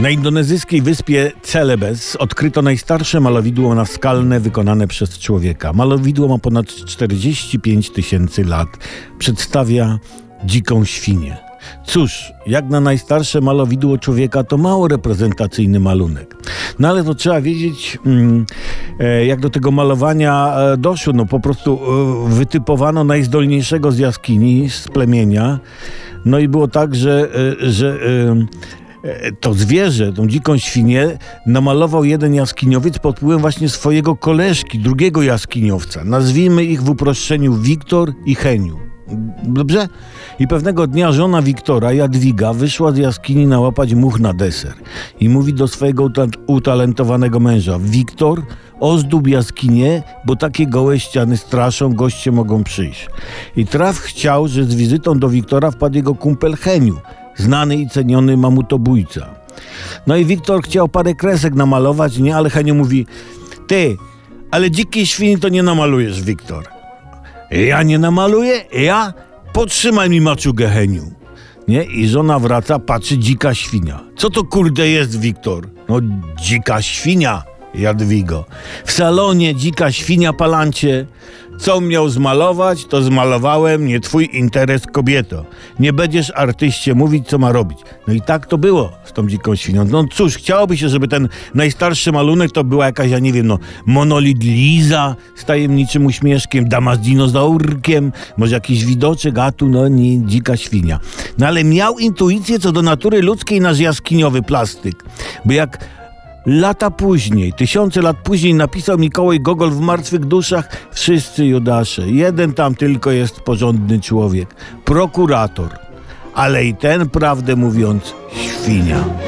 Na indonezyjskiej wyspie Celebes odkryto najstarsze malowidło naskalne wykonane przez człowieka. Malowidło ma ponad 45 tysięcy lat. Przedstawia dziką świnię. Cóż, jak na najstarsze malowidło człowieka, to mało reprezentacyjny malunek. No ale to trzeba wiedzieć, mm, e, jak do tego malowania e, doszło. No po prostu e, wytypowano najzdolniejszego z jaskini, z plemienia. No i było tak, że, że to zwierzę, tą dziką świnię, namalował jeden jaskiniowiec pod wpływem właśnie swojego koleżki, drugiego jaskiniowca. Nazwijmy ich w uproszczeniu Wiktor i Heniu. Dobrze? I pewnego dnia żona Wiktora, Jadwiga, wyszła z jaskini nałapać much na deser. I mówi do swojego uta- utalentowanego męża: Wiktor, ozdób jaskinię, bo takie gołe ściany straszą, goście mogą przyjść. I traf chciał, że z wizytą do Wiktora wpadł jego kumpel Heniu, znany i ceniony mamutobójca. No i Wiktor chciał parę kresek namalować, nie? Ale Heniu mówi: Ty, ale dzikiej świni to nie namalujesz, Wiktor. Ja nie namaluję? Ja? Potrzymaj mi maczugę, Heniu. Nie? I żona wraca, patrzy, dzika świnia. Co to kurde jest, Wiktor? No, dzika świnia, Jadwigo. W salonie dzika świnia, palancie. Co miał zmalować, to zmalowałem, nie twój interes, kobieto. Nie będziesz artyście mówić, co ma robić. No i tak to było z tą dziką świnią. No cóż, chciałoby się, żeby ten najstarszy malunek to była jakaś, ja nie wiem, no, monolit Liza z tajemniczym uśmieszkiem, dama z dinozaurkiem, może jakiś widoczek, a tu no nie, dzika świnia. No ale miał intuicję co do natury ludzkiej nasz jaskiniowy plastyk. Bo jak Lata później, tysiące lat później napisał Mikołaj Gogol w Martwych Duszach Wszyscy Judasze, jeden tam tylko jest porządny człowiek, prokurator, ale i ten, prawdę mówiąc, świnia.